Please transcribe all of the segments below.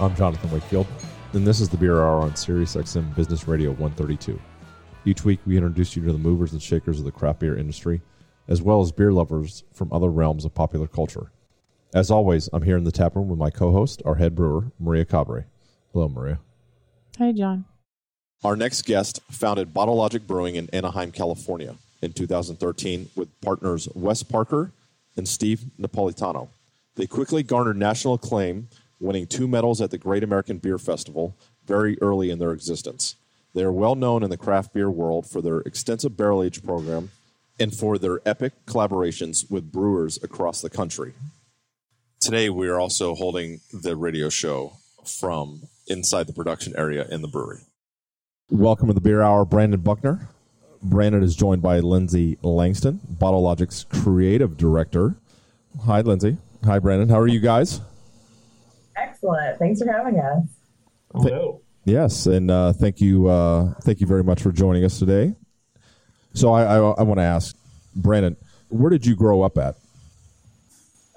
I'm Jonathan Wakefield, and this is the Beer Hour on SiriusXM Business Radio 132. Each week, we introduce you to the movers and shakers of the craft beer industry, as well as beer lovers from other realms of popular culture. As always, I'm here in the tap room with my co-host, our head brewer, Maria Cabre. Hello, Maria. Hi, John. Our next guest founded Bottle Logic Brewing in Anaheim, California in 2013 with partners Wes Parker and Steve Napolitano. They quickly garnered national acclaim, winning two medals at the Great American Beer Festival very early in their existence. They are well known in the craft beer world for their extensive barrel age program and for their epic collaborations with brewers across the country. Today, we are also holding the radio show from inside the production area in the brewery. Welcome to the Beer Hour, Brandon Buckner. Brandon is joined by Lindsay Langton, Bottle Logic's creative director. Hi, Lindsay. Hi, Brandon. How are you guys? Excellent. Thanks for having us. Hello. Yes, and uh, thank you, uh, thank you very much for joining us today. So I, I, I want to ask, Brandon, where did you grow up at?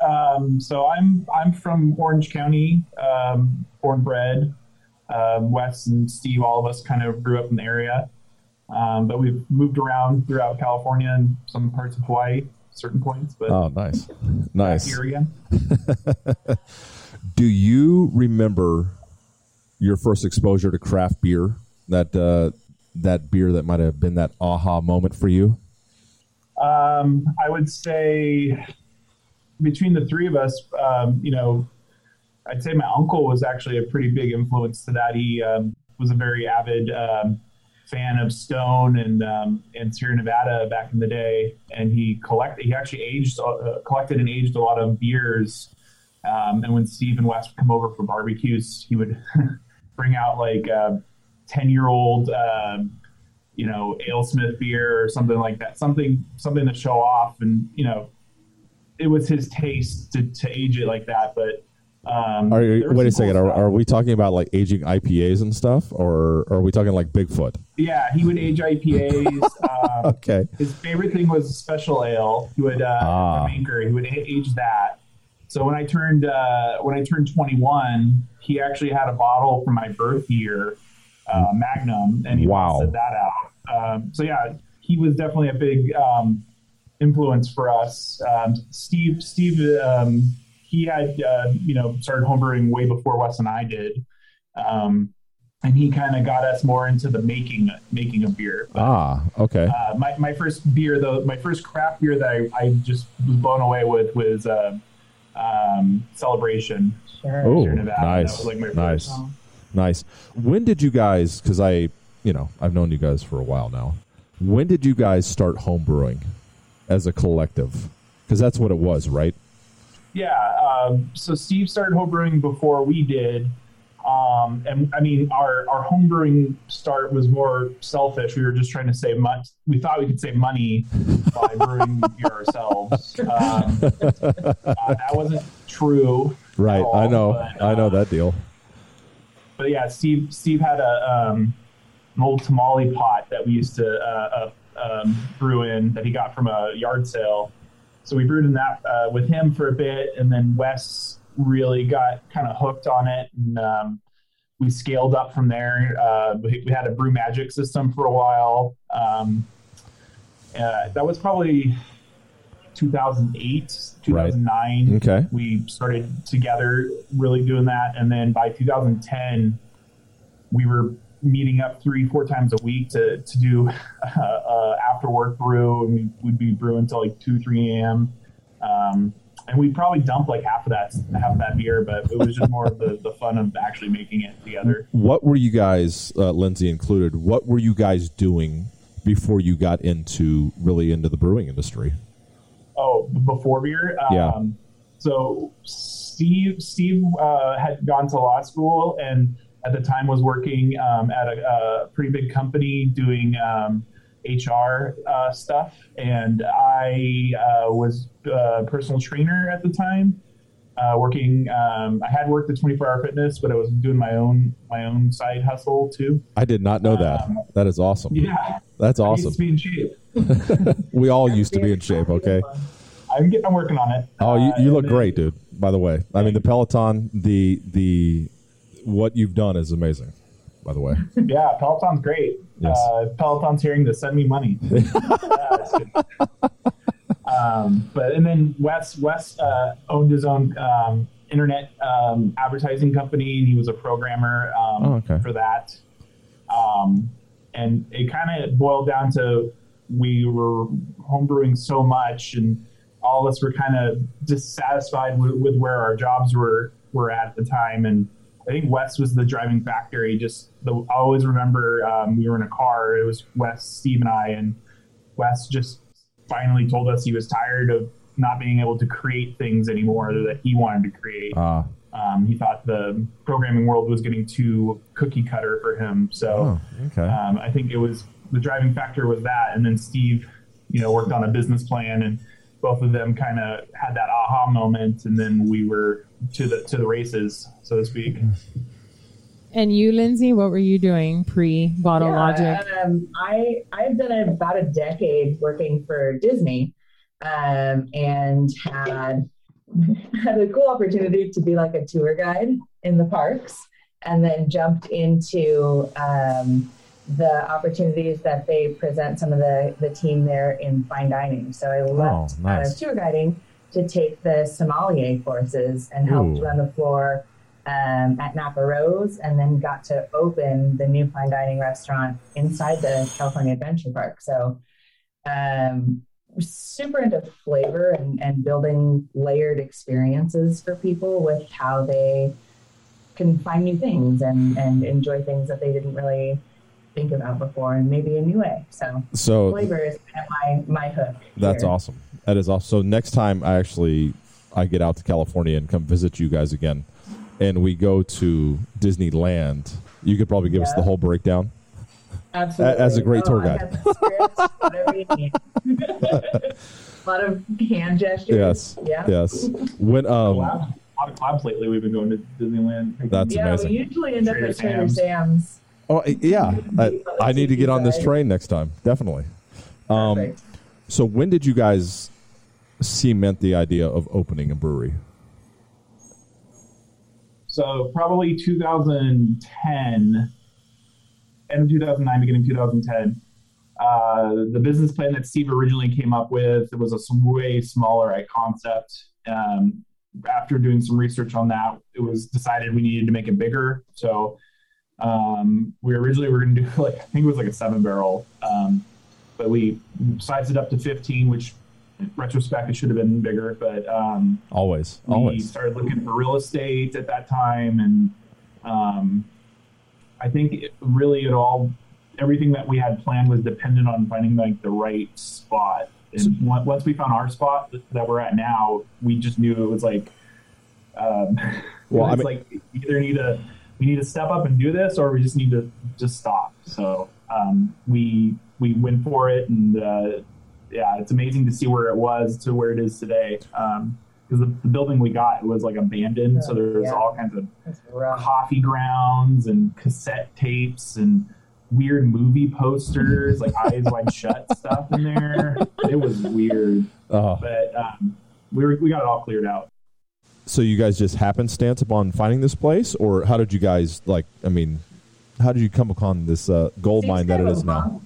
Um, so I'm I'm from Orange County, um, born bred. Um, Wes and Steve, all of us kind of grew up in the area, um, but we've moved around throughout California and some parts of Hawaii, certain points. But Oh, nice, nice. here again. Do you remember your first exposure to craft beer? That uh, that beer that might have been that aha moment for you? Um, I would say between the three of us, um, you know, I'd say my uncle was actually a pretty big influence to that. He um, was a very avid um, fan of Stone and um, and Sierra Nevada back in the day, and he collected. He actually aged, uh, collected and aged a lot of beers. Um, and when Steve and Wes would come over for barbecues, he would bring out like a ten year old. Um, you know, AleSmith beer or something like that, something something to show off, and you know, it was his taste to, to age it like that. But um, Are you, wait a second. Are, are we talking about like aging IPAs and stuff, or, or are we talking like Bigfoot? Yeah, he would age IPAs. um, Okay. his favorite thing was special ale. He would uh, Ah. Anchor. He would age that. So when I turned uh, when I turned 21, he actually had a bottle from my birth year, uh, Magnum, and he Wow. busted that out. Um, so yeah, he was definitely a big um, influence for us. Um, Steve Steve um, he had uh, you know started homebrewing way before Wes and I did. Um, and he kind of got us more into the making making of beer. But, Ah, okay. uh, my, my first beer, though, my first craft beer that I, I just was blown away with was uh, um, Celebration. Sure. Oh. That nice, like nice, song. nice. When did you guys? Because I, you know, I've known you guys for a while now. When did you guys start homebrewing as a collective? Because that's what it was, right? Yeah. Um, so Steve started homebrewing before we did. Um, and I mean, our, our homebrewing start was more selfish. We were just trying to save money. We thought we could save money by brewing beer ourselves. Um, uh, that wasn't true. Right. all, I know. but, I know uh, that deal. but yeah, Steve Steve had a um, an old tamale pot that we used to uh, uh, um, brew in that he got from a yard sale. So we brewed in that uh, with him for a bit, and then Wes really got kind of hooked on it, and um, we scaled up from there. Uh, we, we had a brew magic system for a while. Um, uh, that was probably 2008, 2009 Okay. we started together really doing that and then by 2010 we were meeting up three four times a week to, to do uh, uh, after work brew and we, we'd be brewing until like 2 3 a.m um, and we'd probably dumped like half of that half of that beer but it was just more of the, the fun of actually making it together What were you guys, uh, Lindsay included? What were you guys doing before you got into really into the brewing industry? Oh, before beer. Um, Yeah. so Steve Steve uh, had gone to law school and at the time was working um, at a, a, pretty big company doing um, HR uh, stuff, and I uh, was a personal trainer at the time. Uh, working, um, I had worked at 24 Hour Fitness, but I was doing my own my own side hustle too. I did not know that. Um, that is awesome. Yeah, that's awesome. I used to be in shape. we all used to be in shape. Okay. I'm getting. I'm working on it. Oh, you, you uh, look great, dude. By the way, I mean the Peloton, the the what you've done is amazing. By the way, yeah, Peloton's great. Yes. Uh, Peloton's hearing to send me money. um, but and then Wes Wes uh, owned his own um, internet um, advertising company, and he was a programmer um, oh, okay. for that. Um, and it kind of boiled down to we were homebrewing so much, and all of us were kind of dissatisfied with, with where our jobs were were at the time, and I think Wes was the driving factor. He just, the, I always remember um, we were in a car. It was Wes, Steve, and I, and Wes just finally told us he was tired of not being able to create things anymore that he wanted to create. Uh. Um, he thought the programming world was getting too cookie cutter for him. So oh, okay. um, I think it was the driving factor was that, and then Steve, you know, worked on a business plan, and both of them kind of had that aha moment, and then we were to the to the races, so to speak. And you, Lindsay, what were you doing pre Bottle yeah, Logic? Um, I I've done about a decade working for Disney, um, and had had a cool opportunity to be like a tour guide in the parks, and then jumped into um, the opportunities that they present some of the the team there in fine dining. So I left oh, nice. out of tour guiding to take the sommelier courses and helped Ooh. run the floor um, at Napa Rose, and then got to open the new fine dining restaurant inside the California Adventure Park. So, um, super into flavor and, and building layered experiences for people with how they can find new things and, and enjoy things that they didn't really think about before and maybe a new way. So, so flavor is kind of my, my hook. That's here. awesome. That is awesome. So next time I actually I get out to California and come visit you guys again, and we go to Disneyland, you could probably give yeah. us the whole breakdown. Absolutely. As a great oh, tour guide. a lot of hand gestures. Yes. Yeah. Yes. When um. Oh, wow. A lot of clubs lately. We've been going to Disneyland. That's yeah, amazing. we usually end up at Trader Sam's. Sam's. Oh yeah, I, I need to get on this train next time. Definitely. Um, so when did you guys cement the idea of opening a brewery? So probably 2010, end of 2009, beginning 2010. Uh, the business plan that Steve originally came up with it was a way smaller concept. Um, after doing some research on that, it was decided we needed to make it bigger. So um, we originally were going to do like I think it was like a seven barrel, um, but we sized it up to 15, which retrospect it should have been bigger, but um, always, we always started looking for real estate at that time, and um, I think it, really it all everything that we had planned was dependent on finding like the right spot. And once we found our spot that we're at now, we just knew it was like, um, well, it's I mean, like either need to we need to step up and do this, or we just need to just stop. So um, we we went for it, and uh, yeah, it's amazing to see where it was to where it is today. Um, because the, the, building we got was like abandoned, oh, so there was yeah. all kinds of coffee grounds and cassette tapes and weird movie posters, like Eyes Wide Shut stuff in there. It was weird, oh. but um, we were, we got it all cleared out. So you guys just happenstance upon finding this place, or how did you guys like? I mean, how did you come upon this uh, gold mine that it is now?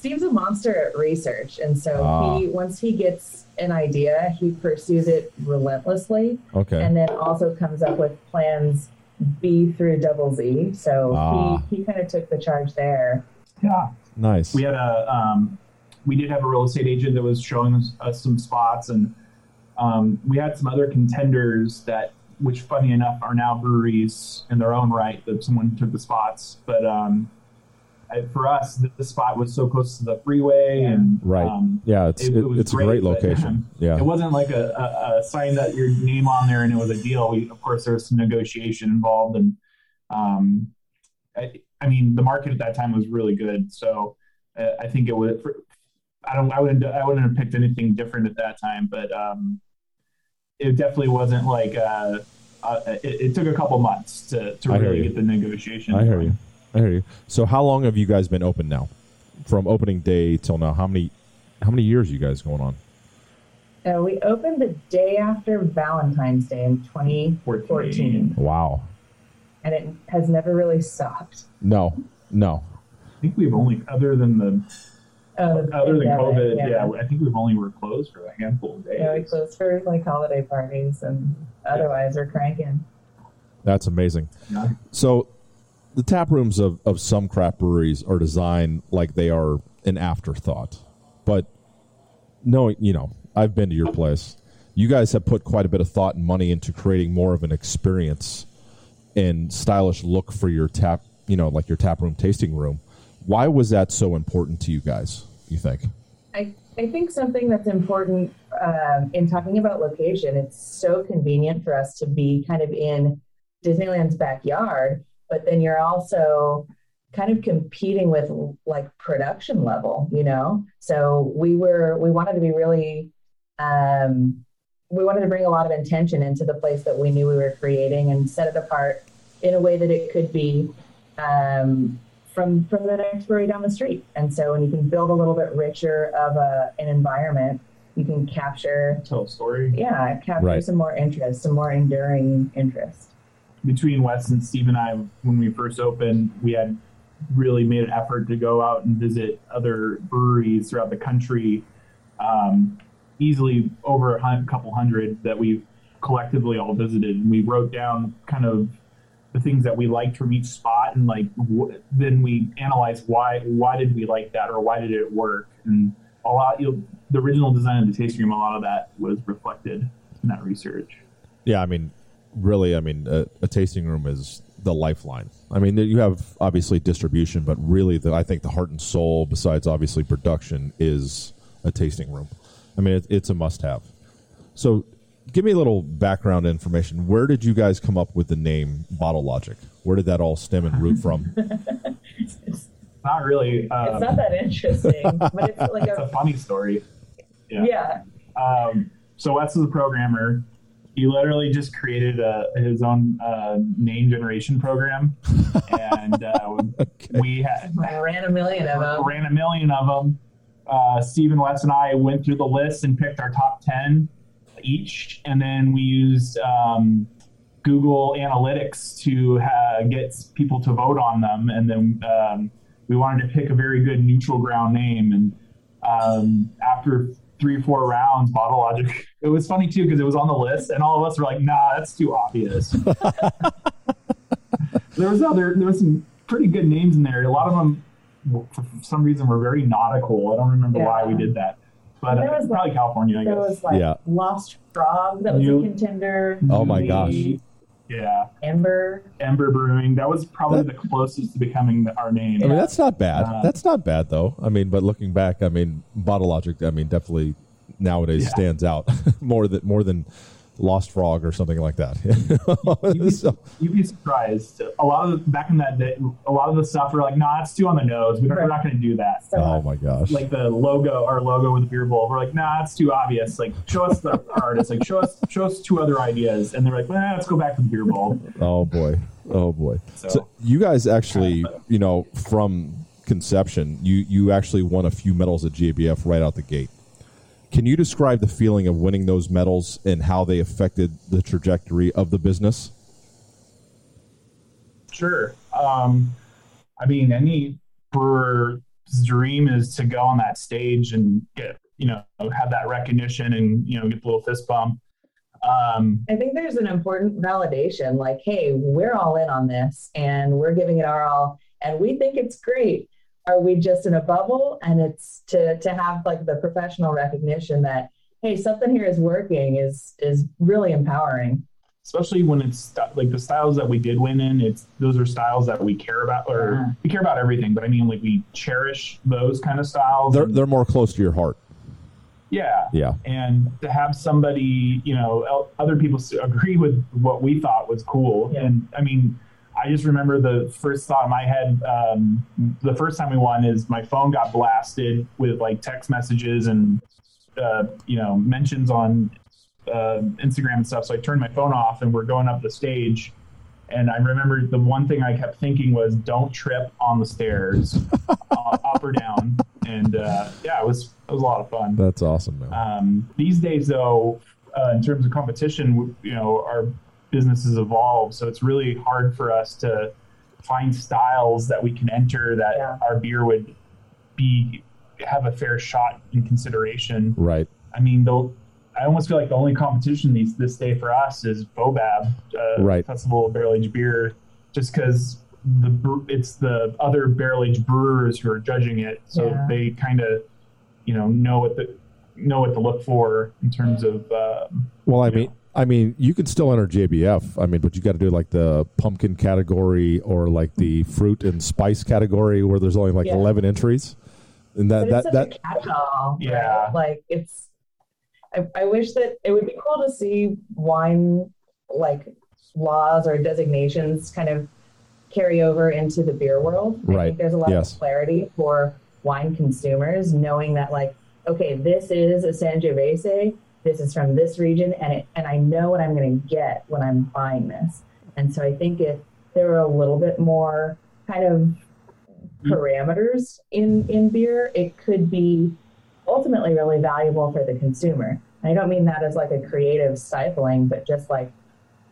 Steve's a monster at research, and so ah. he once he gets an idea, he pursues it relentlessly. Okay. And then also comes up with plans B through double Z. So ah. he, he kind of took the charge there. Yeah. Nice. We had a um, we did have a real estate agent that was showing us, us some spots, and um, we had some other contenders that, which funny enough, are now breweries in their own right that someone took the spots, but. Um, I, for us, the, the, spot was so close to the freeway, and right, um, yeah, it's it, it it's great, a great location. yeah, it wasn't like a, a, a, sign that your name on there and it was a deal. We, of course, there was some negotiation involved, and um, I, I mean, the market at that time was really good, so uh, I think it would. For, I don't. I wouldn't. I wouldn't have picked anything different at that time, but um, it definitely wasn't like. Uh, uh, it, it, took a couple months to, to really get the negotiation. I hear you. I hear you. So, how long have you guys been open now? From opening day till now, how many how many years you guys going on? Uh, we opened the day after Valentine's Day in 2014. Wow. And it has never really stopped. No, no. I think we've only, other than the uh, other than COVID, yeah. yeah. I think we've only were closed for a handful of days. Yeah, we closed for like holiday parties, and otherwise we're cranking. That's amazing. Yeah. So, the tap rooms of, of some craft breweries are designed like they are an afterthought. But knowing, you know, I've been to your place. You guys have put quite a bit of thought and money into creating more of an experience and stylish look for your tap, you know, like your tap room tasting room. Why was that so important to you guys? You think? I I think something that's important um, in talking about location. It's so convenient for us to be kind of in Disneyland's backyard, but then you're also kind of competing with like production level, you know. So we were we wanted to be really um, we wanted to bring a lot of intention into the place that we knew we were creating and set it apart in a way that it could be um, from from the next brewery down the street. And so when you can build a little bit richer of a, an environment, you can capture tell a story. Yeah, capture right. some more interest, some more enduring interest. Between Wes and Steve and I, when we first opened, we had really made an effort to go out and visit other breweries throughout the country. Um, easily over a couple hundred that we collectively all visited. And we wrote down kind of the things that we liked from each spot, and like w- then we analyzed why why did we like that or why did it work, and a lot you the original design of the tasting room, a lot of that was reflected in that research. Yeah, I mean, really, I mean, a, a tasting room is the lifeline. I mean, you have obviously distribution, but really, the, I think the heart and soul, besides obviously production, is a tasting room. I mean, it, it's a must-have. So, give me a little background information. Where did you guys come up with the name Bottle Logic? Where did that all stem and root from? not really. Um, it's not that interesting, but it's like it's a, a funny story. Yeah. yeah. Um, so Wes is a programmer. He literally just created a, his own uh, name generation program, and uh, okay. we had I ran a million of them. Ran a million of them. Uh, Stephen Wes and I went through the list and picked our top ten each, and then we used um, Google Analytics to ha- get people to vote on them, and then um, we wanted to pick a very good neutral ground name. And um, after three or four rounds, Bottle Logic, it was funny too because it was on the list, and all of us were like, "Nah, that's too obvious." there was other, there was some pretty good names in there. A lot of them, for some reason, were very nautical. I don't remember yeah. why we did that. But there uh, was probably like, California, I guess. Was like yeah. Lost Frog that was a contender. Oh my gosh. Yeah. Ember. Ember Brewing. That was probably that, the closest to becoming our name. I mean, that's not bad. Uh, that's not bad though. I mean, but looking back, I mean, Bottle Logic. I mean, definitely nowadays yeah. stands out more than more than Lost Frog or something like that. you'd, be, so. you'd, be, surprised. A lot of the, back in that day, a lot of the stuff we're like, nah, it's too on the nose. We are not going to do that. So, oh my gosh! Like the logo, our logo with the beer bowl. We're like, nah, it's too obvious. Like, show us the artist. Like, show us, show us two other ideas. And they're like, well, let's go back to the beer bowl. Oh boy, oh boy. So, so you guys actually, you know, from conception, you you actually won a few medals at GABF right out the gate. Can you describe the feeling of winning those medals and how they affected the trajectory of the business? Sure. Um, I mean, any brewer's dream is to go on that stage and get, you know, have that recognition and, you know, get the little fist bump. Um, I think there's an important validation like, hey, we're all in on this and we're giving it our all and we think it's great are we just in a bubble and it's to to have like the professional recognition that hey something here is working is is really empowering especially when it's st- like the styles that we did win in. It's those are styles that we care about, or Yeah. we care about everything. But I mean, like we cherish those kind of styles. They're and- they're more close to your heart. yeah, Yeah. and to have somebody, you know, el- other people agree with what we thought was cool. Yeah. And I mean, I just remember the first thought in my head, um, the first time we won is my phone got blasted with like text messages and, uh, you know, mentions on uh, Instagram and stuff. So I turned my phone off and we're going up the stage. And I remember the one thing I kept thinking was, don't trip on the stairs, uh, up or down. And uh, yeah, it was, it was a lot of fun. That's awesome, man. Um, these days, though, uh, in terms of competition, you know, our business evolve. so it's really hard for us to find styles that we can enter that Yeah. our beer would be have a fair shot in consideration. right. I mean, though, I almost feel like the only competition these this day for us is Fobab, uh, Right. Festival of Barrel Aged Beer, just because the it's the other barrel aged brewers who are judging it, so Yeah. they kind of you know know what the know what to look for in terms of um, Well, I mean, know. I mean, you can still enter GABF. I mean, but you got to do like the pumpkin category or like the fruit and spice category where there's only like Yeah. eleven entries, and that But that it's that such a catch-all. right? Yeah. Like it's. I, I wish that it would be cool to see wine like laws or designations kind of carry over into the beer world. I Right. think there's a lot Yes. of clarity for wine consumers knowing that like, okay, this is a Sangiovese, this is from this region, and it, and I know what I'm going to get when I'm buying this. And so I think if there were a little bit more kind of parameters in in beer, it could be ultimately really valuable for the consumer. And I don't mean that as like a creative stifling, but just like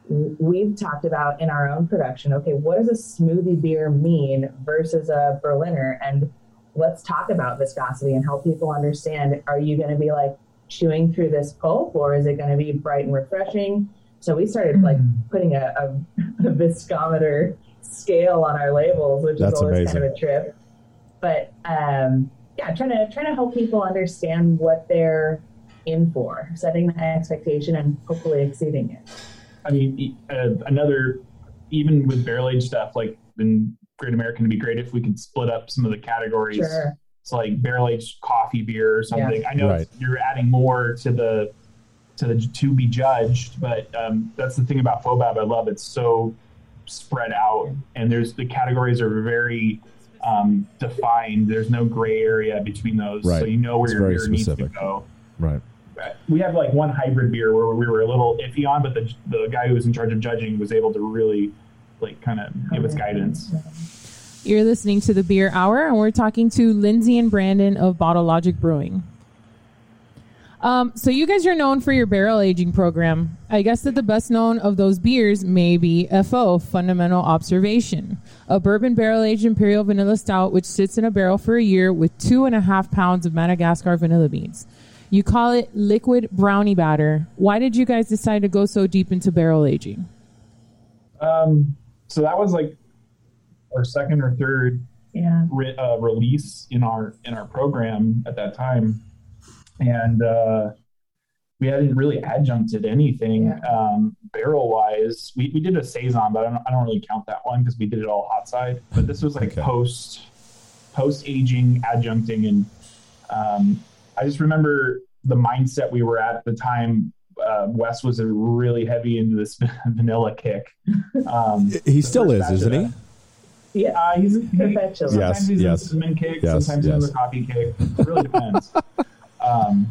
we've talked about in our own production. Okay, what does a smoothie beer mean versus a Berliner? And let's talk about viscosity and help people understand. Are you going to be like chewing through this pulp, or is it going to be bright and refreshing? So we started like putting a, a, a viscometer scale on our labels, which That's is always amazing. kind of a trip. But um, yeah, trying to trying to help people understand what they're in for, setting the expectation and hopefully exceeding it. I mean, uh, another, even with barrel aged stuff, like in Great American, it'd be great if we could split up some of the categories. Sure. It's like barrel aged coffee beer or something. I know Right. you're adding more to the to the to be judged, but um, that's the thing about Fobab. I love it's so spread out, and there's the categories are very um, defined. There's no gray area between those, so you know where It's your very beer needs to specific. go right. we have like one hybrid beer where we were a little iffy on, but the the guy who was in charge of judging was able to really like kind of give us guidance. You're listening to the Beer Hour, and we're talking to Lindsay and Brandon of Bottle Logic Brewing. Um, so you guys are known for your barrel aging program. I guess that the best known of those beers may be FO, Fundamental Observation, a bourbon barrel aged imperial vanilla stout which sits in a barrel for a year with two and a half pounds of Madagascar vanilla beans. You call it liquid brownie batter. Why did you guys decide to go so deep into barrel aging? Um, so that was like our second or third Yeah. re- uh, release in our in our program at that time, and uh, we hadn't really adjuncted anything Yeah. um, barrel wise. We, we did a saison, but I don't, I don't really count that one because we did it all hot side. But this was like Okay. post post aging adjuncting, and um, I just remember the mindset we were at at the time. Uh, Wes was really heavy into this vanilla kick. Um, He still is, isn't of he? That- Yeah. uh, he's he, Perpetually. sometimes Yes, he's yes. in cinnamon cake, Yes, sometimes he's in yes. the coffee cake. It really depends. um,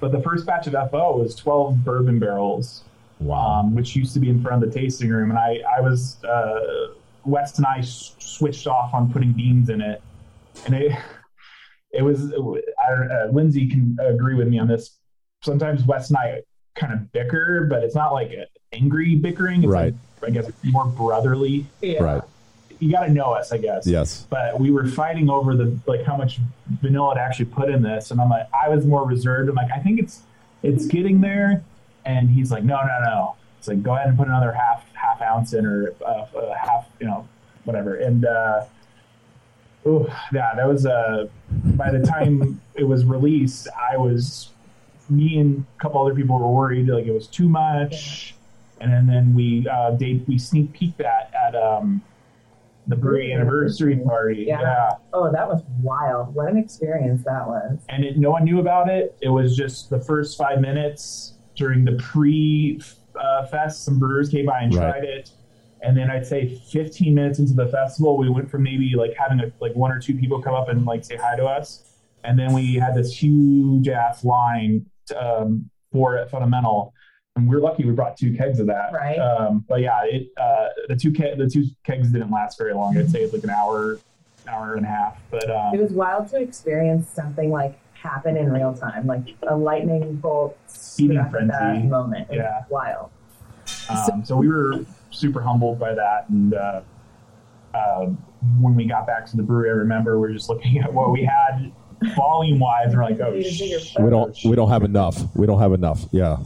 but the first batch of FO was 12 bourbon barrels, Wow. um, which used to be in front of the tasting room. And I, I was, uh, Wes and I switched off on putting beans in it. And it, it was, I don't, uh, Lindsay can agree with me on this. Sometimes Wes and I kind of bicker, but it's not like a angry bickering. It's Right. like, I guess more brotherly. Yeah. Right. You got to know us, I guess. Yes. but we were fighting over the like how much vanilla to actually put in this and i'm like i was more reserved. I'm like i think it's it's getting there. And he's like no no no. It's like go ahead and put another half half ounce in or uh, uh, half you know whatever. And uh oh yeah that was uh by the time it was released i was me and a couple other people were worried like it was too much. And then, then we uh, they, we sneak peeked that at um, the brewery anniversary party. Yeah. yeah. Oh, that was wild. What an experience that was. and it, no one knew about it. It was just the first five minutes during the pre uh, fest. Some brewers came by and Right. tried it, and then I'd say 15 minutes into the festival, we went from maybe like having a, like one or two people come up and like say hi to us, and then we had this huge ass line um, for at Fundamental. And we are lucky we brought two kegs of that. Right. Um, but yeah, it uh, the two ke- the two kegs didn't last very long. I'd say it's like an hour, hour and a half. But um, It was wild to experience something like happen in real time, like a lightning bolt Feeding struck at that moment. It was Yeah. wild. Um, so we were super humbled by that. And uh, uh, when we got back to the brewery, I remember we are just looking at what we had volume wise, and we're like, oh, Need a bigger sh- We don't we don't have enough. We don't have enough. Yeah.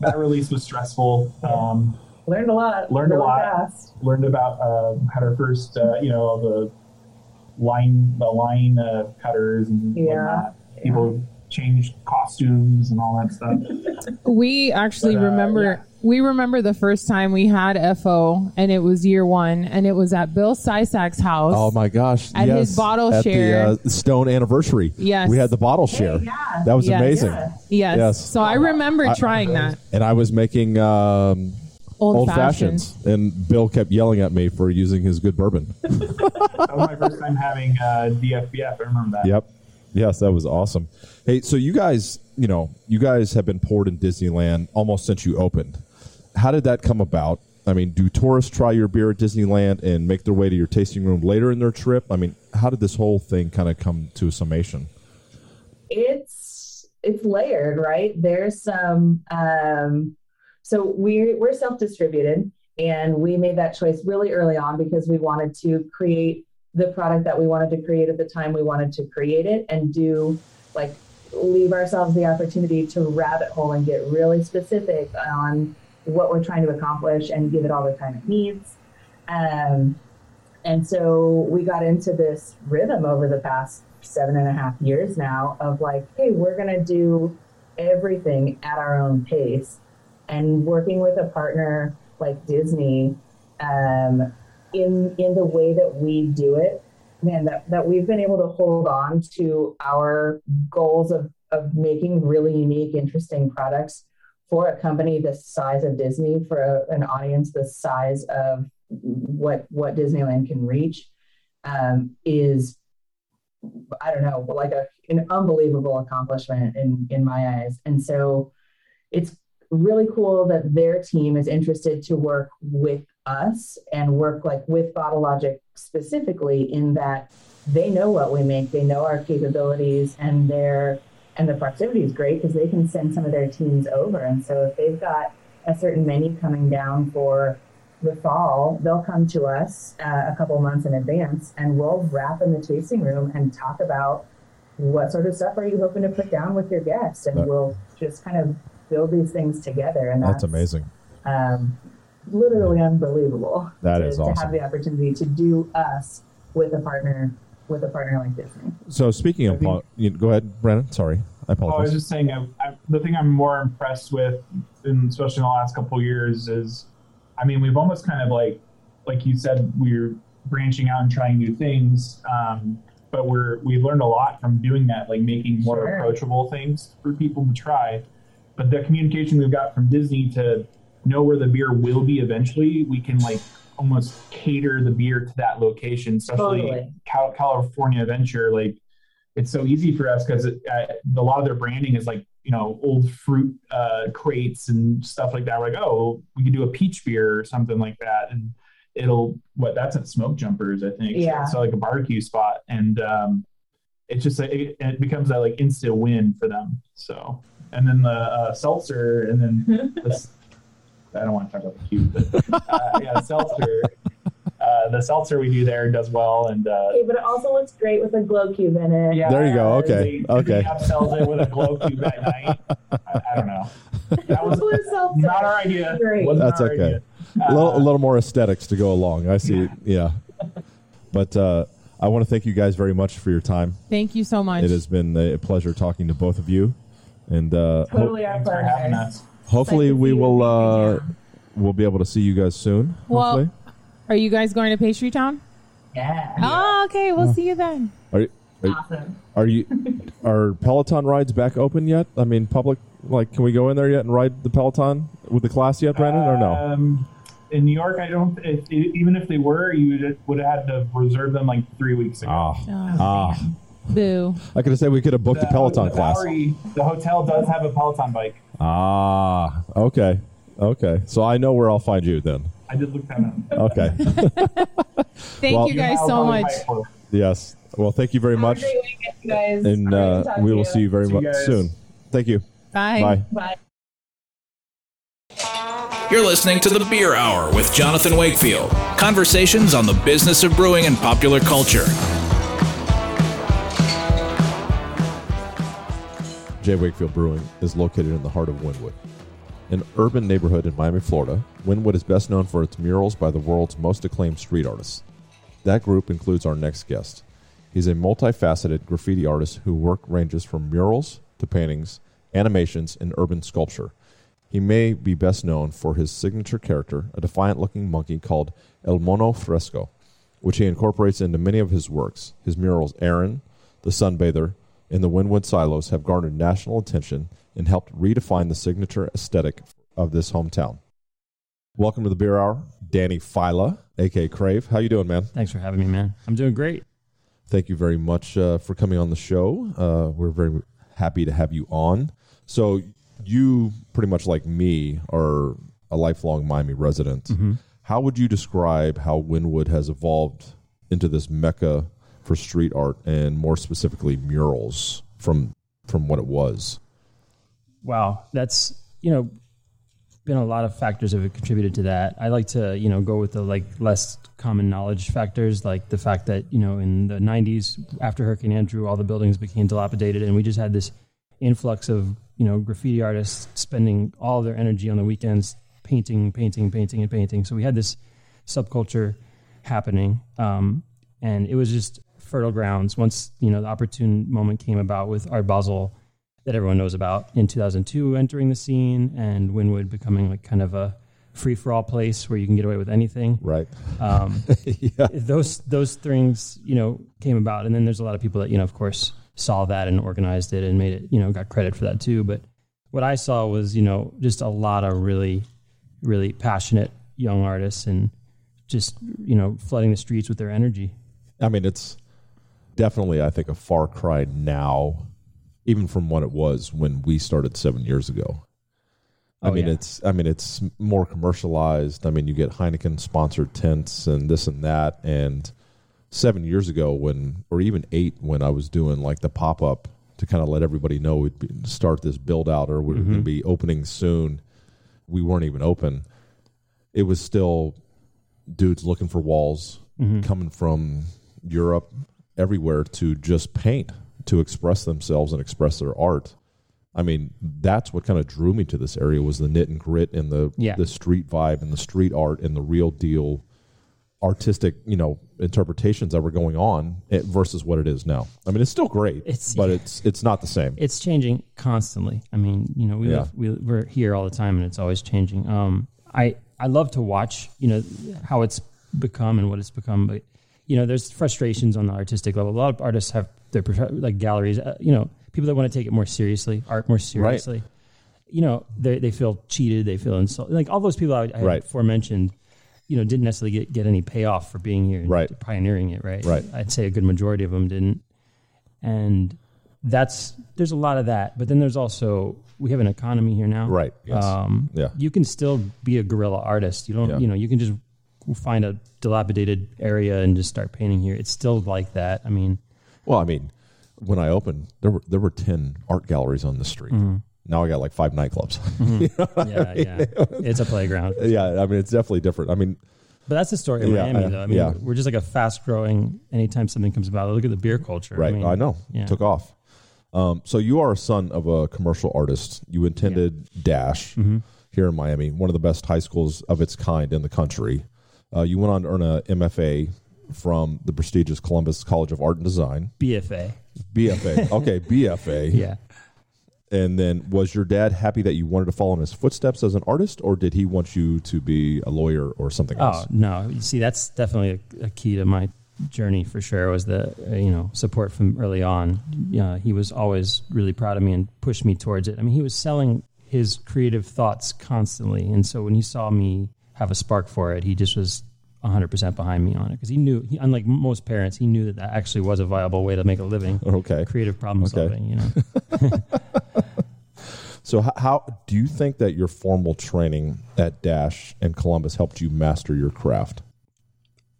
That release was stressful. Um, Learned a lot. Learned a lot. Fast. learned about uh, had our first, uh, you know, the line the line uh, cutters and Yeah. whatnot. People changed costumes and all that stuff. We actually But, uh, remember yeah. We remember the first time we had FO and it was year one and it was at Bill Sysak's house. Oh my gosh! At yes. his bottle at share. the uh, Stone anniversary. Yes. we had the bottle share. yeah. That was Yes. amazing. Yeah. yes. Yes. So I remember I- trying that. And I was making um, Old, old fashioned. fashions, and Bill kept yelling at me for using his good bourbon. that was my first time having uh, DFBF. I remember that. Yep. Yes, that was awesome. Hey, so you guys, you know, you guys have been poured in Disneyland almost since you opened. How did that come about? I mean, do tourists try your beer at Disneyland and make their way to your tasting room later in their trip? I mean, how did this whole thing kind of come to a summation? it's it's layered, right? There's some um so we're we're self-distributed and we made that choice really early on because we wanted to create the product that we wanted to create at the time we wanted to create it and do like leave ourselves the opportunity to rabbit hole and get really specific on what we're trying to accomplish and give it all the time it needs. Um, and so we got into this rhythm over the past seven and a half years now of like, hey, we're going to do everything at our own pace. And working with a partner like Disney um, in, in the way that we do it, man, that, that we've been able to hold on to our goals of, of making really unique, interesting products for a company the size of Disney, for a, an audience the size of what what Disneyland can reach, um, is I don't know, like a, an unbelievable accomplishment in in my eyes. And so it's really cool that their team is interested to work with us and work like with Bottle Logic specifically in that they know what we make, they know our capabilities, and their and the proximity is great because they can send some of their teams over. And so if they've got a certain menu coming down for the fall, they'll come to us uh, a couple months in advance, and we'll wrap in the tasting room and talk about what sort of stuff are you hoping to put down with your guests, and Right. we'll just kind of build these things together. And That's amazing. um, literally unbelievable. That to, is to have the opportunity to do us with a partner with a partner like Disney. So speaking of, think- you, go ahead, Brandon. Sorry, I Oh, I was just saying, I, I, the thing I'm more impressed with, in, especially in the last couple of years, is, I mean, we've almost kind of like, like you said, we're branching out and trying new things, um, but we're we've learned a lot from doing that, like making more Sure. approachable things for people to try. But the communication we've got from Disney to know where the beer will be eventually, we can like almost cater the beer to that location, especially Totally. Cal- California Adventure, like it's so easy for us because uh, a lot of their branding is like you know old fruit uh, crates and stuff like that. We're like, oh, we could do a peach beer or something like that, and it'll what that's at Smoke Jumpers, I think. Yeah. So, like a barbecue spot, and um, it's just it, it becomes that like instant win for them. So, and then the uh, seltzer, and then this. I don't want to talk about the cube, but uh, yeah, seltzer. Uh, the seltzer we do there does well, and uh, Okay, but it also looks great with a glow cube in it. Yeah. There you go. Okay. they, Okay. They upsells it with a glow cube at night. I, I don't know. That was Blue seltzer. not our idea. Wasn't That's our okay. idea. a, little, a Uh, little more aesthetics to go along. I see. Yeah. But uh, I want to thank you guys very much for your time. Thank you so much. It has been a pleasure talking to both of you, and uh, hope, Totally our Thanks for having pleasure. Us. hopefully Excited we will uh, we'll be able to see you guys soon. Well- hopefully. Are you guys going to Pastry Town? Yeah. Oh, okay. We'll see you then. Are you, are, Awesome. are you are Peloton rides back open yet? I mean, public like can we go in there yet and ride the Peloton with the class yet, Brandon, or no? Um, in New York, I don't. If, even if they were, you would, would have had to reserve them like three weeks ago. Ah, Oh, ah. Boo. I could have said we could have booked The- a Peloton the class. Bowery- the hotel does have a Peloton bike. Ah, okay, okay. So I know where I'll find you then. I did look that up. Okay, Thank Well- you guys so much. fight for it. yes. Well, thank you very Have much, a great weekend, guys. and Great uh, we to will see you very See much guys. soon. Thank you. Bye. Bye. Bye. You're listening to The Beer Hour with Jonathan Wakefield. Conversations on the business of brewing and popular culture. J. Wakefield Brewing is located in the heart of Wynwood. An urban neighborhood in Miami, Florida, Wynwood is best known for its murals by the world's most acclaimed street artists. That group includes our next guest. He's a multifaceted graffiti artist whose work ranges from murals to paintings, animations, and urban sculpture. He may be best known for his signature character, a defiant looking monkey called El Mono Fresco, which he incorporates into many of his works. His murals, Aaron, The Sunbather, and the Wynwood Silos have garnered national attention and helped redefine the signature aesthetic of this hometown. Welcome to the Beer Hour, Danny Fila, aka Krave. How you doing, man? Thanks for having me, man. I'm doing great. Thank you very much uh, for coming on the show. Uh, we're very happy to have you on. So, you pretty much like me are a lifelong Miami resident. How would you describe how Wynwood has evolved into this mecca for street art and more specifically murals from from what it was? Wow, that's you know been a lot of factors that have contributed to that. I like to you know go with the like less common knowledge factors, like the fact that you know in the '90s after Hurricane Andrew, all the buildings became dilapidated, and we just had this influx of you know graffiti artists spending all their energy on the weekends painting, painting, painting, and painting. So we had this subculture happening, um, and it was just fertile grounds. Once you know the opportune moment came about with Art Basel that everyone knows about in 2002 entering the scene and Wynwood becoming like kind of a free for all place where you can get away with anything. Right. Um, yeah. those those things you know came about, and then there's a lot of people that you know of course saw that and organized it and made it you know got credit for that too. But what I saw was you know just a lot of really really passionate young artists and just you know flooding the streets with their energy. I mean, it's definitely, I think, a far cry now, even from what it was when we started seven years ago. I Oh, mean, yeah. it's I mean, it's more commercialized. I mean, you get Heineken sponsored tents and this and that. And seven years ago, when or even eight, when I was doing like the pop up to kind of let everybody know we'd be, start this build out or we are going to mm-hmm. be opening soon, we weren't even open. It was still dudes looking for walls mm-hmm. coming from Europe, everywhere to just paint, to express themselves and express their art. I mean, that's what kind of drew me to this area was the knit and grit and the Yeah. the street vibe and the street art and the real deal artistic, you know, interpretations that were going on eh, versus what it is now. I mean, it's still great, It's- but it's it's not the same. it's changing constantly. I mean, you know, we Yeah. live, we, we're here all the time, and it's always changing. Um, I I love to watch, you know, how it's become and what it's become, but you know, there's frustrations on the artistic level. A lot of artists have their like galleries, uh, you know, people that want to take it more seriously, art more seriously. Right. You know, they they feel cheated, they feel insulted. Like all those people I, I Right. aforementioned, you know, didn't necessarily get, get any payoff for being here and Right. pioneering it, right? Right. I'd say a good majority of them didn't and that's there's a lot of that. But then there's also we have an economy here now, Right, yes. Um, Yeah. you can still be a guerrilla artist. You don't, Yeah. you know, you can just find a dilapidated area and just start painting here. It's still like that. I mean, Well, I mean, when I opened, there were there were ten art galleries on the street. Mm-hmm. Now I got like five nightclubs. yeah, yeah, it's a playground. yeah, I mean, it's definitely different. I mean, But that's the story of Yeah, Miami, uh, though. I mean, yeah. we're just like a fast growing. Anytime something comes about, look at the beer culture. right? I, I, know. yeah. Took off. Um, so you are a son of a commercial artist. You attended Dash Mm-hmm. here in Miami, one of the best high schools of its kind in the country. Uh, you went on to earn a MFA from the prestigious Columbus College of Art and Design. BFA. BFA. Okay, BFA. Yeah, And then, was your dad happy that you wanted to follow in his footsteps as an artist, or did he want you to be a lawyer or something Oh else? no! You see, that's definitely a, a key to my journey for sure. Was the uh, you know support from early on. Yeah, he was always really proud of me and pushed me towards it. I mean, he was selling his creative thoughts constantly, and so when he saw me have a spark for it, he just was 100% behind me on it because he knew, he, unlike most parents, he knew that that actually was a viable way to make a living. Okay. Creative problem Okay. solving, you know. So, how, how do you think that your formal training at Dash and Columbus helped you master your craft?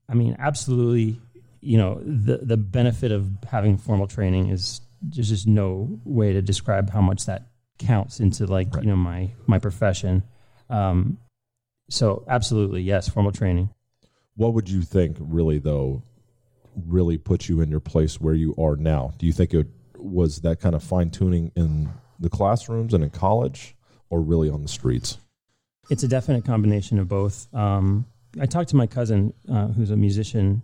I mean, absolutely. You know, the the benefit of having formal training is there's just no way to describe how much that counts into like you know my my profession. Um, so absolutely, yes, formal training. What would you think, really, though, really put you in your place where you are now? Do you think it was that kind of fine tuning in the classrooms and in college, or really on the streets? It's a definite combination of both. Um, I talked to my cousin, uh, who's a musician,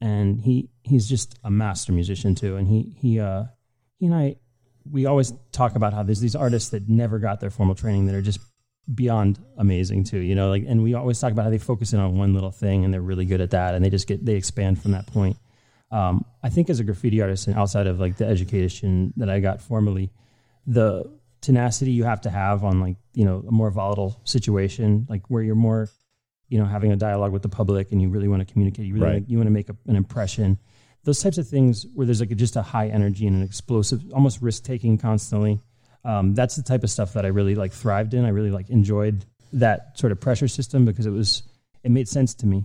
and he he's just a master musician too. And he he uh, he and I we always talk about how there's these artists that never got their formal training that are just beyond amazing too. You know, like and we always talk about how they focus in on one little thing and they're really good at that, and they just get they expand from that point. Um, I think as a graffiti artist and outside of like the education that I got formally, the tenacity you have to have on like you know a more volatile situation like where you're more you know having a dialogue with the public and you really want to communicate you really Right. you want to make a, an impression those types of things where there's like a, just a high energy and an explosive almost risk taking constantly um, that's the type of stuff that i really like thrived in i really like enjoyed that sort of pressure system because it was it made sense to me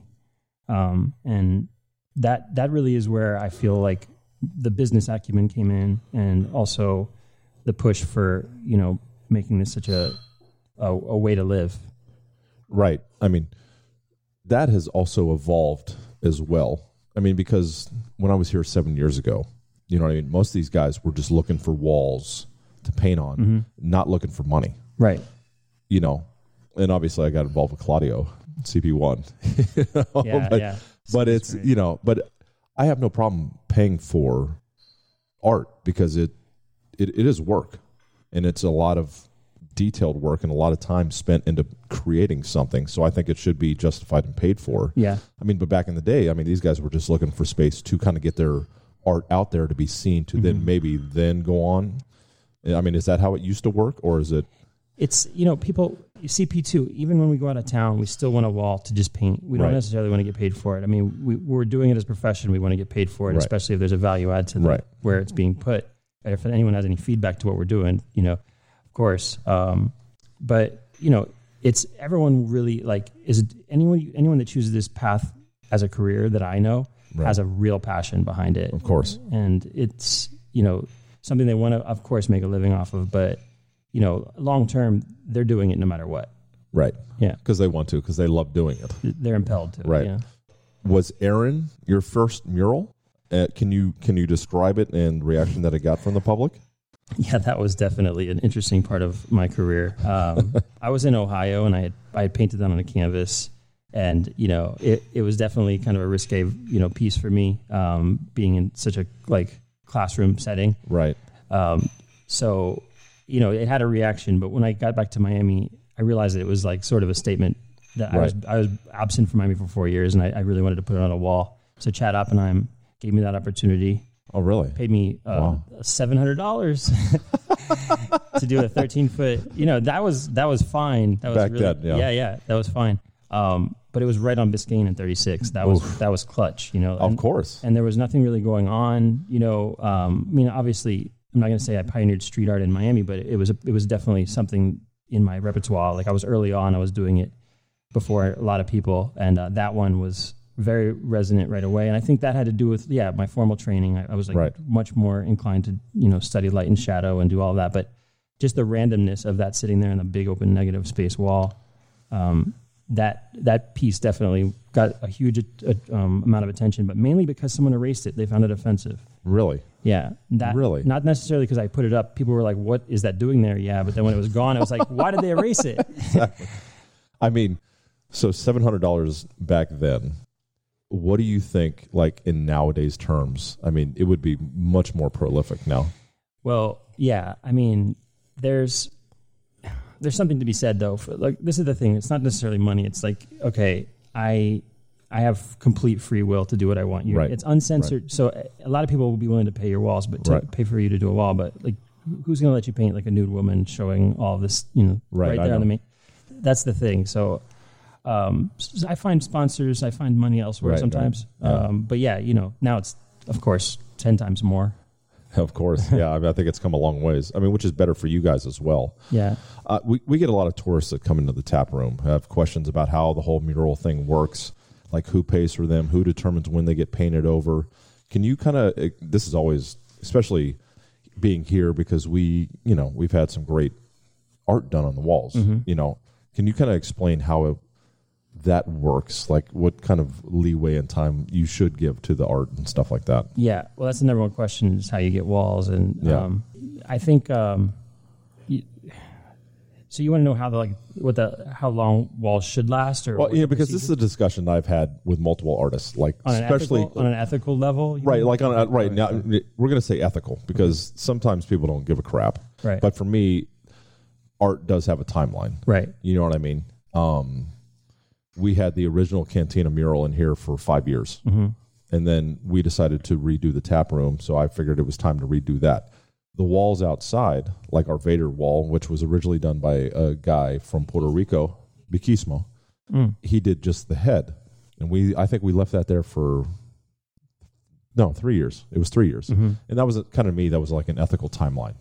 um, and that that really is where i feel like the business acumen came in and also the push for you know making this such a a, a way to live. Right. I mean, that has also evolved as well. I mean, because when I was here seven years ago, you know what I mean? Most of these guys were just looking for walls to paint on, not looking for money, Right. you know? And obviously, I got involved with Claudio, CP1. you know? Yeah. but, yeah. but it's, great. you know, but I have no problem paying for art because it, it, it is work and it's a lot of detailed work and a lot of time spent into creating something. So I think it should be justified and paid for. Yeah. I mean, but back in the day, I mean, these guys were just looking for space to kind of get their art out there to be seen, to Mm-hmm. then maybe then go on. I mean, is that how it used to work, or is it? It's you know people CP two. Even when we go out of town, we still want a wall to just paint. We don't Right. necessarily want to get paid for it. I mean, we, we're doing it as a profession. We want to get paid for it, Right. especially if there's a value add to the, Right. where it's being put. If anyone has any feedback to what we're doing, you know, of course. Um, but you know, it's everyone really like is it anyone anyone that chooses this path as a career that I know Right. has a real passion behind it. Of course. and it's you know something they want to of course make a living off of but you know long term they're doing it no matter what Right. yeah Because they want to, because they love doing it. they're impelled to Right. yeah. Was Aaron your first mural? Uh, can you can you describe it and reaction that it got from the public? yeah that was definitely an interesting part of my career um, i was in ohio and i had i had painted that on a canvas and you know it, it was definitely kind of a risque you know piece for me um, being in such a like classroom setting Right. Um, so, you know, it had a reaction, but when I got back to Miami, I realized that it was like sort of a statement that I was I was absent from Miami for four years, and I, I really wanted to put it on a wall. So Chad Oppenheim gave me that opportunity, Oh, really? paid me uh, Wow. seven hundred dollars to do a thirteen foot. You know, that was that was fine. That was Back really, then, yeah. yeah, yeah, that was fine. Um, but it was right on Biscayne and thirty six. That was that was clutch. You know, Of course. and there was nothing really going on. You know, um, I mean, obviously, I'm not going to say I pioneered street art in Miami, but it was it was definitely something in my repertoire. Like I was early on, I was doing it before a lot of people, and uh, that one was very resonant right away. And I think that had to do with yeah, my formal training. I, I was like Right. much more inclined to you know study light and shadow and do all that, but just the randomness of that sitting there in the big open negative space wall. Um, that that piece definitely got a huge uh, um, amount of attention, but mainly because someone erased it. They found it offensive. Really? Yeah, that Really? not necessarily because I put it up. People were like, "What is that doing there?" Yeah, but then when it was gone, I was like, "Why did they erase it?" Exactly. I mean, so seven hundred dollars back then. What do you think, like in nowadays terms? I mean, it would be much more prolific now. Well, yeah, I mean, there's there's something to be said though. For, like this is the thing. It's not necessarily money. It's like okay, I I have complete free will to do what I want. You, Right. It's uncensored. So uh, a lot of people will be willing to pay your walls, but to Right. pay for you to do a wall. But like, who's going to let you paint like a nude woman showing all this? You know, Right, right there on the main. That's the thing. So. Um, I find sponsors. I find money elsewhere Right, right. sometimes. Yeah. Um, but yeah, you know, now it's of course ten times more. Of course, yeah. I, mean, I think it's come a long ways. I mean, which is better for you guys as well. Yeah. Uh, we we get a lot of tourists that come into the tap room have questions about how the whole mural thing works, like who pays for them, who determines when they get painted over. Can you kind of? This is always, especially being here because we, you know, we've had some great art done on the walls. You know, can you kind of explain how it, that works? Like, what kind of leeway and time you should give to the art and stuff like that? Yeah, well, that's the number one question: is how you get walls, and Yeah. um, I think. Um, you, so you want to know how the like what the how long walls should last, or Well, yeah, because this is a discussion I've had with multiple artists, like on especially ethical, on an ethical level, right like on a, right now we're going to say ethical because sometimes people don't give a crap Right. but for me art does have a timeline right, you know what i mean um we had the original cantina mural in here for five years Mm-hmm. and then we decided to redo the tap room so i figured it was time to redo that the walls outside like our vader wall which was originally done by a guy from puerto rico Bik Ismo, Mm. he did just the head and we i think we left that there for no three years it was three years Mm-hmm. and that was kind of me that was like an ethical timeline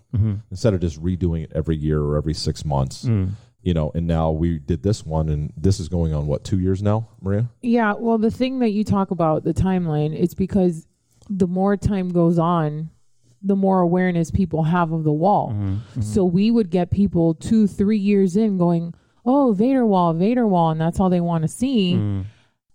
instead of just redoing it every year or every six months Mm. You know and now we did this one and this is going on what two years now maria Yeah, well, the thing that you talk about, the timeline, it's because the more time goes on, the more awareness people have of the wall. Mm-hmm, mm-hmm. So we would get people two, three years in going, oh, Vader wall, Vader wall, and that's all they want to see. Mm-hmm.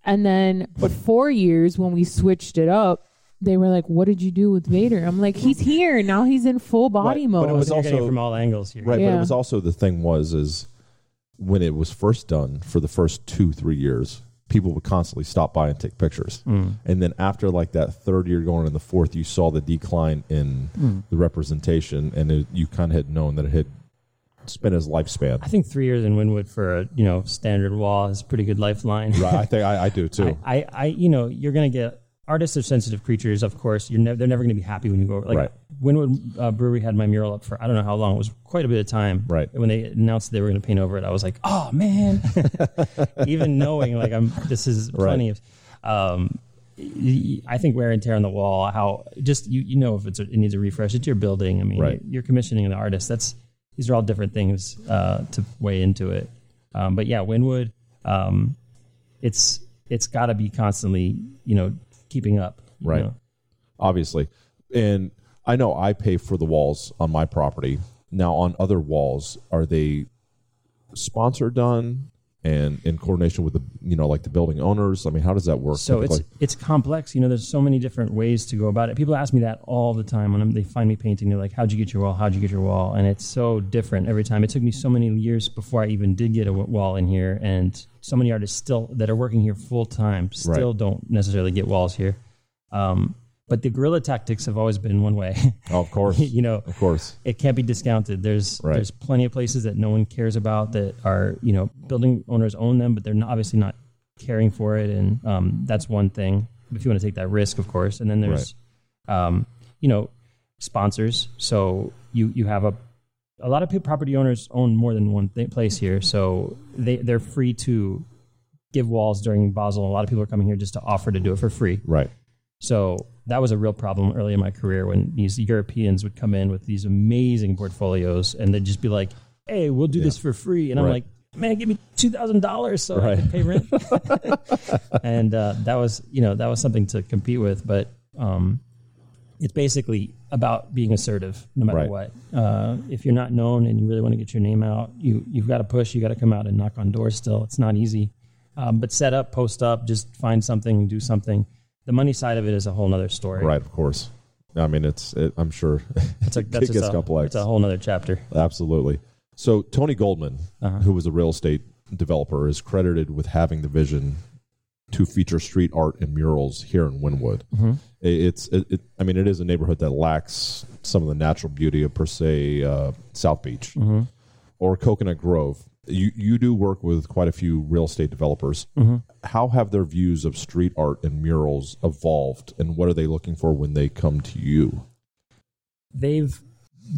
And then but, four years when we switched it up, they were like, what did you do with Vader? I'm like, he's here. Now he's in full body Right, mode. but it was So you're getting also- from all angles here. right but it was also the thing was is when it was first done for the first two three years people would constantly stop by and take pictures Mm. and then after like that third year going in the fourth you saw the decline in Mm. the representation and it, you kind of had known that it had spent its lifespan I think three years in Wynwood for a you know standard wall is a pretty good lifeline. right i think I, I do too I, I, I, you know, you're gonna get artists are sensitive creatures. Of course, you're never they're never gonna be happy when you go. Like Right. Wynwood uh, Brewery had my mural up for I don't know how long. It was quite a bit of time. Right. When they announced they were gonna paint over it, I was like, oh man. Even knowing like I'm this is plenty of. Um, I think wear and tear on the wall. How just you you know if it's a, it needs a refresh. It's your building. I mean, Right. you're commissioning an artist. That's these are all different things uh, to weigh into it. Um, but yeah, Wynwood. Um, it's it's got to be constantly you know keeping up Right. know? obviously. And I know I pay for the walls on my property. Now, on other walls, are they sponsor done and in coordination with the you know like the building owners? I mean, how does that work? so it's typically? it's complex you know there's so many different ways to go about it people ask me that all the time when they find me painting they're like how'd you get your wall how'd you get your wall and it's so different every time it took me so many years before i even did get a wall in here and so many artists still that are working here full time still Right. don't necessarily get walls here um, but the guerrilla tactics have always been one way Oh, of course, you know of course, it can't be discounted. There's Right. there's plenty of places that no one cares about that are you know building owners own them, but they're not, obviously not caring for it, and um, that's one thing. If you want to take that risk, of course, and then there's um, you know sponsors. So you you have a a lot of property owners own more than one th- place here, so they they're free to give walls during Basel. A lot of people are coming here just to offer to do it for free. right, So that was a real problem early in my career when these Europeans would come in with these amazing portfolios and they'd just be like, "Hey, we'll do this for free," and I'm like, "Man, give me two thousand dollars so I can pay rent." and uh, that was, you know, that was something to compete with. But um, it's basically about being assertive, no matter Right. what. Uh, if you're not known and you really want to get your name out, you you've got to push. You got to come out and knock on doors. Still, it's not easy. Um, but set up, post up, just find something, do something. The money side of it is a whole nother story. right, of course. I mean, it's it, I'm sure It's a, that's it gets a, complex. It's a whole other chapter. Absolutely. So Tony Goldman, Uh-huh. who was a real estate developer, is credited with having the vision to feature street art and murals here in Wynwood. Mm-hmm. It's, it, it, I mean, it is a neighborhood that lacks some of the natural beauty of per se uh, South Beach Mm-hmm. or Coconut Grove. You you do work with quite a few real estate developers. Mm-hmm. How have their views of street art and murals evolved, and what are they looking for when they come to you? they've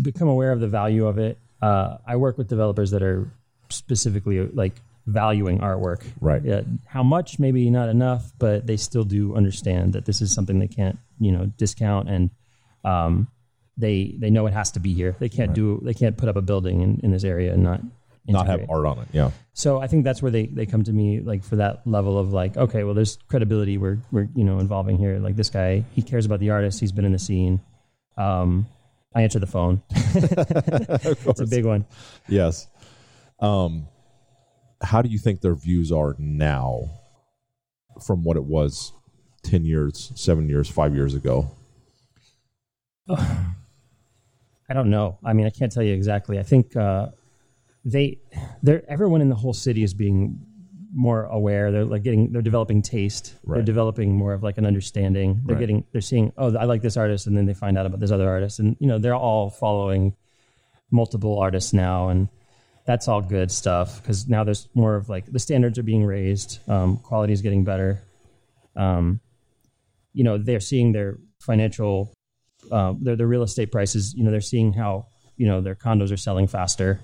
become aware of the value of it. Uh, I work with developers that are specifically like valuing artwork. Right. Yeah, how much? Maybe not enough, but they still do understand that this is something they can't, you know, discount, and um, they they know it has to be here. They can't do they can't put up a building in, in this area and not Not have integrate. art on it. Yeah. So I think that's where they, they come to me like for that level of like, okay, well, there's credibility we're we're you know involving here. Like this guy, he cares about the artist. He's been in the scene. Um, I answer the phone. it's a big one. Yes. Um, how do you think their views are now from what it was 10 years, seven years, five years ago? I don't know. I mean, I can't tell you exactly. I think uh, they, they're everyone in the whole city is being more aware. They're like getting, they're developing taste. They're developing more of like an understanding. They're Right. getting, they're seeing, oh, I like this artist, and then they find out about this other artist, and you know, they're all following multiple artists now, and that's all good stuff because now there's more of like the standards are being raised, um, quality is getting better. Um, you know, they're seeing their financial uh, their their real estate prices. You know, they're seeing how you know their condos are selling faster.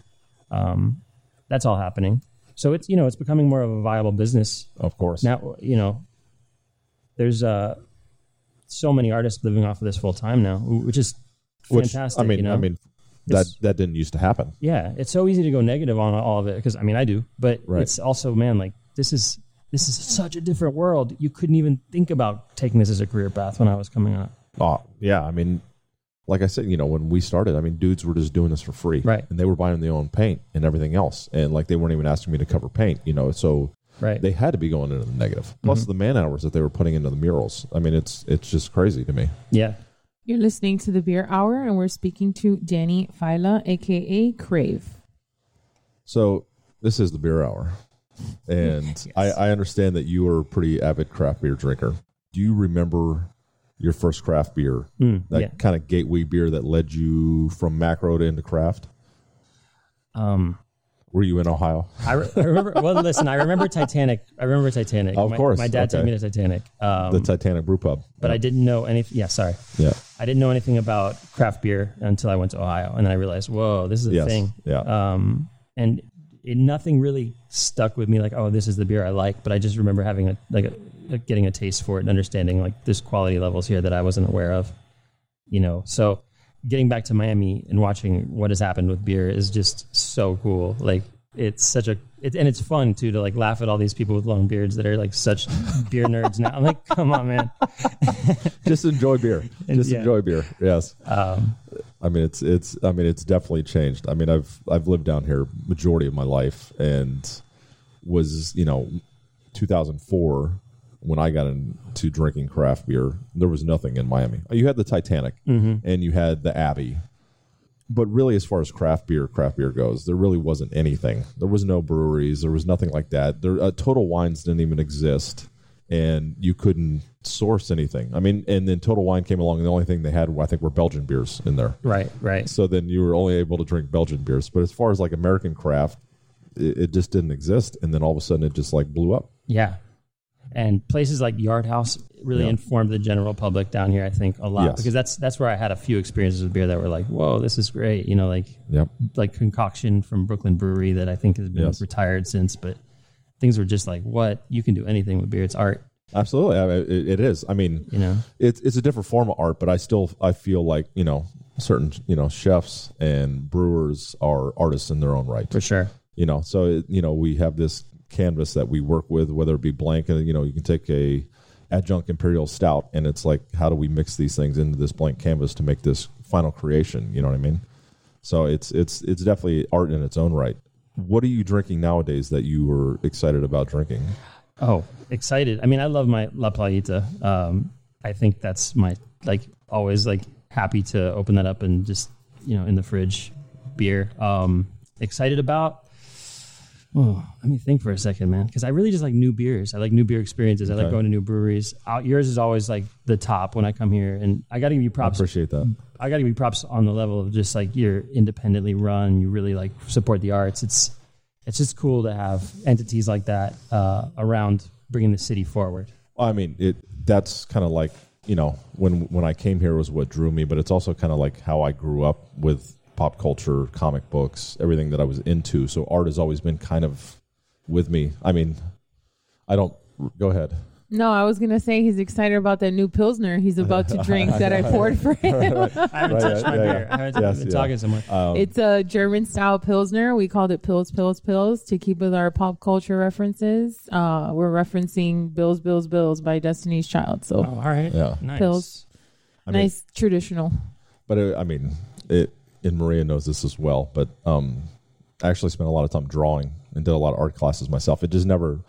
Um, that's all happening. So it's you know it's becoming more of a viable business Of course. now. You know, there's uh, so many artists living off of this full time now, which is Which, fantastic. I mean, you know? I mean, that, It's- that didn't used to happen. yeah, it's so easy to go negative on all of it because I mean I do, but Right. it's also man like this is this is such a different world. You couldn't even think about taking this as a career path when I was coming up. Oh, yeah. I mean, like I said, you know, when we started, I mean, dudes were just doing this for free. Right. And they were buying their own paint and everything else. And like they weren't even asking me to cover paint, you know, so Right. they had to be going into the negative. Mm-hmm. Plus the man hours that they were putting into the murals. I mean, it's it's just crazy to me. yeah. You're listening to the Beer Hour, and we're speaking to Danny Fila, aka Krave. So this is the beer hour, and I, I understand that you are a pretty avid craft beer drinker. Do you remember your first craft beer? Mm, that yeah. kind of gateway beer that led you from macro to into craft. Um, Were you in Ohio? I, re- I remember. Well, listen, I remember Titanic. I remember Titanic. Of my, course, my dad took me to Titanic. Um, The Titanic Brew Pub. but I didn't know anything. Yeah, sorry, Yeah. I didn't know anything about craft beer until I went to Ohio, and then I realized, whoa, this is a Yes. thing. Yeah. Um, and it, nothing really stuck with me like, oh, this is the beer I like. But I just remember having a like a- getting a taste for it and understanding like there's quality levels here that I wasn't aware of. You know, so getting back to Miami and watching what has happened with beer is just so cool. Like it's such a it, and it's fun too to like laugh at all these people with long beards that are like such beer nerds now. I'm like, come on, man. Just enjoy beer. Just yeah. enjoy beer. Yes. Um, I mean, it's it's. I mean, it's definitely changed. I mean, I've I've lived down here majority of my life, and was you know, 2004 when I got into drinking craft beer. There was nothing in Miami. You had the Titanic, and you had the Abbey, but really, as far as craft beer, craft beer goes, there really wasn't anything. There was no breweries. There was nothing like that. There, uh, Total Wines didn't even exist, and you couldn't source anything. I mean, and then Total Wine came along, and the only thing they had, I think, were Belgian beers in there. right, right. So then you were only able to drink Belgian beers. But as far as like American craft, it, it just didn't exist. And then all of a sudden, it just like blew up. Yeah. And places like Yard House really Yeah. informed the general public down here, I think, a lot Yes. because that's that's where I had a few experiences with beer that were like, "Whoa, this is great!" You know, like Yep. like concoction from Brooklyn Brewery that I think has been Yes. retired since, but things were just like, "What? You can do anything with beer. It's art." Absolutely, I mean, it, it is. I mean, You know? it's it's a different form of art, but I still I feel like you know certain you know chefs and brewers are artists in their own right. For sure. you know so it, you know we have this canvas that we work with whether it be blank and you know you can take a adjunct imperial stout and it's like how do we mix these things into this blank canvas to make this final creation you know what i mean so it's it's it's definitely art in its own right what are you drinking nowadays that you were excited about drinking Oh, excited. I mean, I love my La Playita. Um, I think that's my, like, always, like, happy to open that up and just, you know, in the fridge beer. Um, excited about, Oh, let me think for a second, man. Because I really just like new beers. I like new beer experiences. I like Okay. going to new breweries. Out yours is always like the top when I come here, and I got to give you I props. appreciate that. I got to give you props on the level of just like you're independently run. You really like support the arts. It's it's just cool to have entities like that uh, around bringing the city forward. I mean, it that's kind of like you know when when I came here was what drew me, but it's also kind of like how I grew up with pop culture, comic books, everything that I was into. So art has always been kind of with me. I mean, I don't. Go ahead. No, I was gonna say he's excited about that new pilsner he's about to drink that I poured for him. I haven't Right, touched my yeah, beer. yeah. I haven't Yes, been yeah. talking so much. it's a German style pilsner. We called it Pills, Pills, Pills to keep with our pop culture references. Uh, we're referencing Bills, Bills, Bills by Destiny's Child. So oh, all right. Yeah. Nice. Pills. I mean, nice traditional. but it, I mean, it. And Maria knows this as well. But um, I actually spent a lot of time drawing and did a lot of art classes myself. It just never.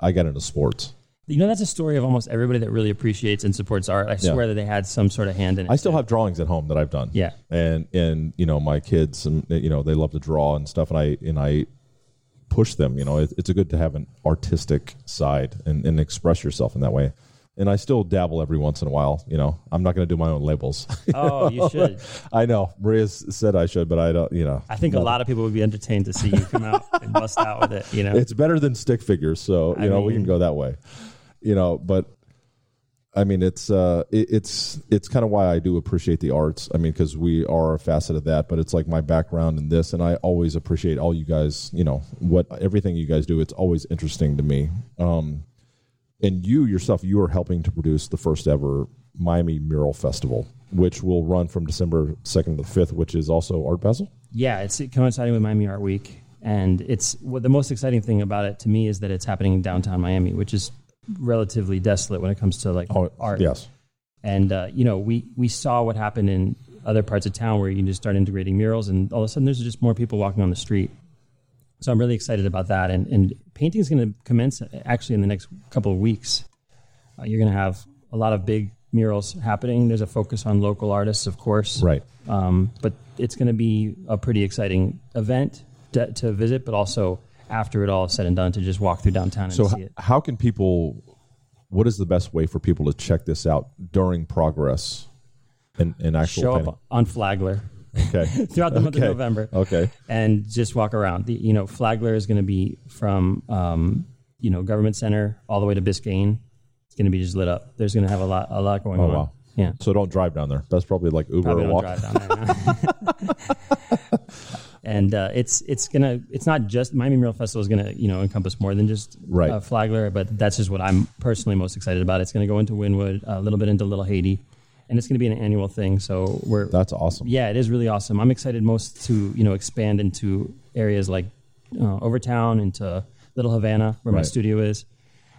I got into sports. You know, that's a story of almost everybody that really appreciates and supports art. I Yeah. swear that they had some sort of hand in it. I still have drawings at home that I've done. Yeah. and and you know my kids and you know they love to draw and stuff, and I and I push them. You know, it, it's a good to have an artistic side and, and express yourself in that way. And I still dabble every once in a while. You know, I'm not going to do my own labels. Oh, you should. I know Maria said I should, but I don't. You know, I think a lot of people would be entertained to see you come out and bust out with it. You know, it's better than stick figures, so you I know we can go that way. You know, but I mean it's uh it, it's it's kind of why I do appreciate the arts. I mean because we are a facet of that, but it's like my background in this, and I always appreciate all you guys. You know what everything you guys do. It's always interesting to me. Um, and you yourself, you are helping to produce the first ever Miami Mural Festival, which will run from December second to the fifth, which is also Art Basel. yeah, it's coinciding with Miami Art Week, and it's what the most exciting thing about it to me is that it's happening in downtown Miami, which is relatively desolate when it comes to like oh, art. Yes, And uh, you know, we we saw what happened in other parts of town where you can just start integrating murals, and all of a sudden there's just more people walking on the street. So I'm really excited about that, and and painting is going to commence actually in the next couple of weeks. Uh, you're going to have a lot of big murals happening. There's a focus on local artists, of course, right. um, but it's going to be a pretty exciting event to, to visit, but also after it all is said and done, to just walk through downtown and So, see h- it. how can people? What is the best way for people to check this out during progress and, and actual Show up on Flagler Okay. throughout the month of November. Okay. and just walk around. The, you know, Flagler is going to be from um, you know Government Center all the way to Biscayne. It's going to be just lit up. There's going to have a lot a lot going Oh on. wow. Yeah, So don't drive down there. That's probably like Uber probably or walk. drive down there. and uh, it's it's gonna it's not just Miami Mural Festival is gonna you know encompass more than just Right. uh, Flagler, but that's just what I'm personally most excited about. It's going to go into Wynwood, a little bit into Little Haiti, and it's going to be an annual thing. So we're That's awesome. yeah, it is really awesome. I'm excited most to you know expand into areas like uh, Overtown, into Little Havana, where my studio is.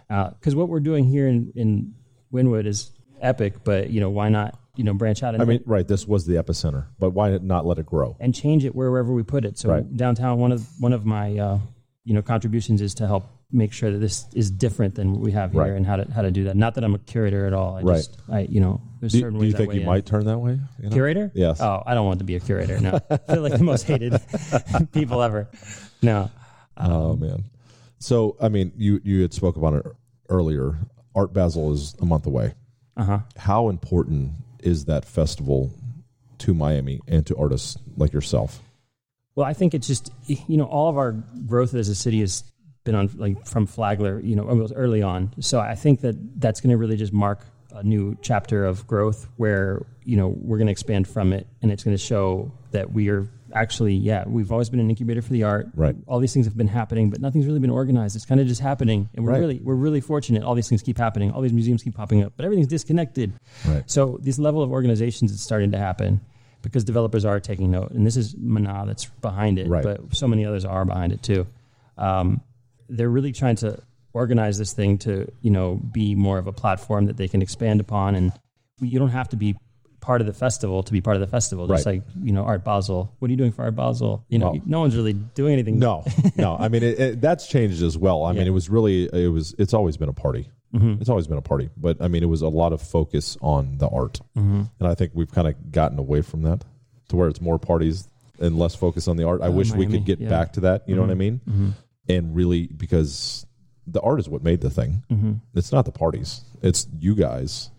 Because what we're doing here in in Wynwood is epic, but you know why not you know branch out and I mean, right. This was the epicenter, but why not let it grow? and change it wherever we put it. So Right. downtown, one of one of my uh, you know contributions is to help make sure that this is different than what we have here Right. and how to how to do that. Not that I'm a curator at all. I Right. just I you know there's Do, certain do ways you think you in. might turn that way? You know? Curator? Yes. Oh, I don't want to be a curator. No, I feel like the most hated people ever. No. Oh man. So I mean, you you had spoke about it earlier. Art Basel is a month away. Uh huh. How important is that festival to Miami and to artists like yourself? Well, I think it's just you know all of our growth as a city has been on like from Flagler, you know, almost early on. So I think that that's going to really just mark a new chapter of growth where you know we're going to expand from it, and it's going to show that we are actually yeah we've always been an incubator for the art. Right. All these things have been happening, but nothing's really been organized. It's kind of just happening, and we're Right. really we're really fortunate. All these things keep happening. All these museums keep popping up, but everything's disconnected. Right. So this level of organizations is starting to happen because developers are taking note, and this is Mana that's behind it, Right. but so many others are behind it too. Um, they're really trying to organize this thing to you know be more of a platform that they can expand upon, and you don't have to be part of the festival to be part of the festival. Just Right. like you know Art Basel, what are you doing for Art Basel? You know, Well- no one's really doing anything. No, no. I mean, it, it, that's changed as well. I mean, it was really, it was, it's always been a party. Mm-hmm. It's always been a party, but I mean, it was a lot of focus on the art, Mm-hmm. and I think we've kind of gotten away from that to where it's more parties and less focus on the art. I wish we Uh, could get yeah. back to that. You know what I mean? And really because the art is what made the thing. Mm-hmm. It's not the parties. It's you guys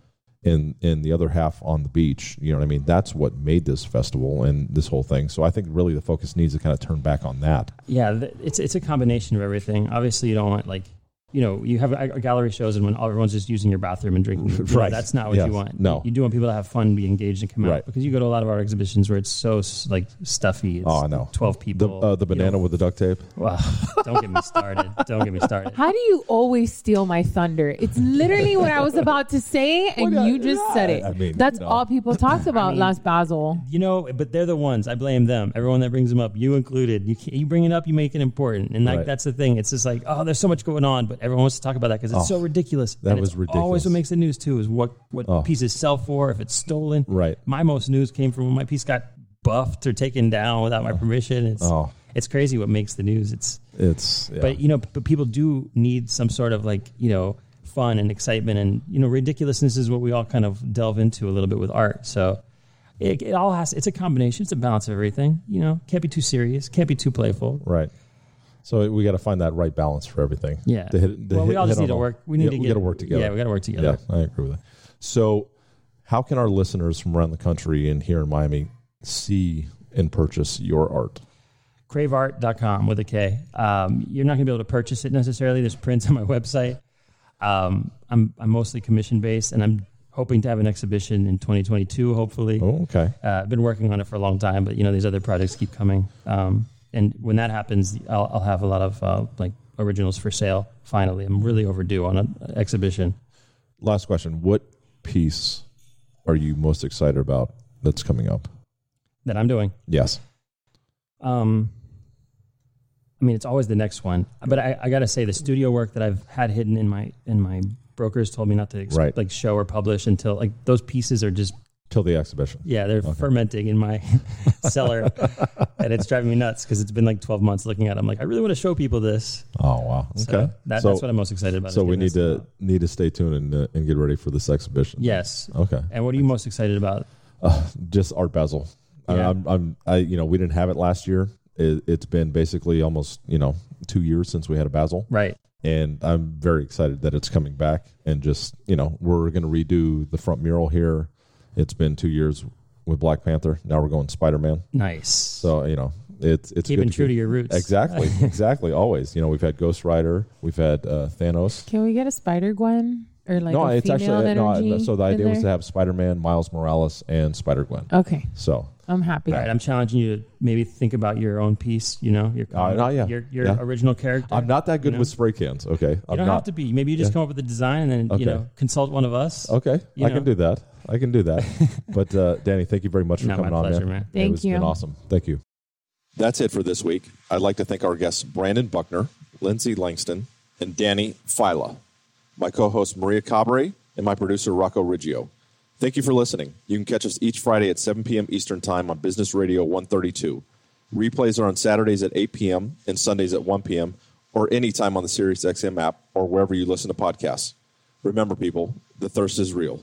and and the other half on the beach. You know what I mean? That's what made this festival and this whole thing. So I think really the focus needs to kind of turn back on that. Yeah, it's it's a combination of everything. Obviously, you don't want like you know you have a, a gallery shows and when everyone's just using your bathroom and drinking, you know, Right. that's not what Yes. you want. No. you do want people to have fun, be engaged, and come out. Because you go to a lot of our exhibitions where it's so like stuffy. It's Oh, I know. Twelve The people. uh, the banana know. with the duct tape. Wow, don't get me started. Don't get me started. How do you always steal my thunder? It's literally what I was about to say, and Well, you yeah, just said it. I mean, That's you know. all people talked about mean- last Basel. You know, but they're the ones. I blame them. Everyone that brings them up, you included. You you bring it up, you make it important, and like Right. that's the thing. It's just like, oh, there's so much going on, but everyone wants to talk about that because it's Oh, so ridiculous. that And was it's ridiculous. Always what makes the news too is what what Oh. pieces sell for, if it's stolen. Right. My most news came from when my piece got buffed or taken down without my oh. permission. It's Oh. it's crazy what makes the news. It's It's yeah. but you know, but people do need some sort of like you know fun and excitement, and you know, ridiculousness is what we all kind of delve into a little bit with art. So it, it all has. It's a combination. It's a balance of everything. You know, can't be too serious, can't be too playful. Right. So we got to find that right balance for everything. Yeah. To hit, to well, we all just need to work. We need Yeah, to we got to work together. Yeah, we got to work together. Yeah, I agree with that. So, how can our listeners from around the country and here in Miami see and purchase your art? kraveart.com with a K. Um, you're not going to be able to purchase it necessarily. There's prints on my website. Um, I'm, I'm mostly commission based, and I'm hoping to have an exhibition in 2022, hopefully. Oh, okay. Uh, I've been working on it for a long time, but you know these other projects keep coming. Um, and when that happens, I'll, I'll have a lot of uh, like originals for sale. Finally, I'm really overdue on an exhibition. Last question: What piece are you most excited about that's coming up? that I'm doing. Yes. Um, I mean, it's always the next one, but I, I got to say the studio work that I've had hidden in my in my brokers told me not to ex- Right. like show or publish until like those pieces are just Till the exhibition. yeah they're fermenting in my cellar, and it's driving me nuts because it's been like 12 months looking at. it. I'm like I really want to show people this. Oh wow. Okay. So that, so, that's what I'm most excited about. so we need to out. need to stay tuned and uh, and get ready for this exhibition. yes. Okay. And what are you most excited about? just Art Basel. I, Yeah. I'm, I'm, I, you know, we didn't have it last year. It, it's been basically almost, you know, two years since we had a Basel, Right. and I'm very excited that it's coming back. And just, you know, we're going to redo the front mural here. It's been two years with Black Panther. Now we're going Spider Man. Nice. So you know, it's it's Keeping good true to keep- your roots. Exactly, exactly. Always, you know, we've had Ghost Rider, we've had uh, Thanos. Can we get a Spider Gwen or like no, a it's female actually no. So the in idea was to have Spider Man, Miles Morales, and Spider Gwen. Okay, So I'm happy. All right, I'm challenging you to maybe think about your own piece. You know, your Uh, no, yeah. your, your Yeah. original character. I'm not that good You know? with spray cans. Okay, You I'm don't not. have to be. Maybe you just Yeah. come up with a design and then Okay. you know consult one of us. Okay, I know? can do that. I can do that. but uh, Danny, thank you very much for No, coming my on, pleasure, man. man. It Thank was you. been awesome. Thank you. That's it for this week. I'd like to thank our guests Brandon Buckner, Lindsay Langton, and Danny Fila, my co-host Maria Cabre, and my producer Rocco Riggio. Thank you for listening. You can catch us each Friday at 7 p.m. Eastern Time on Business Radio 132. Replays are on Saturdays at 8 p.m. and Sundays at 1 p.m. or anytime on the SiriusXM app or wherever you listen to podcasts. Remember, people, the thirst is real.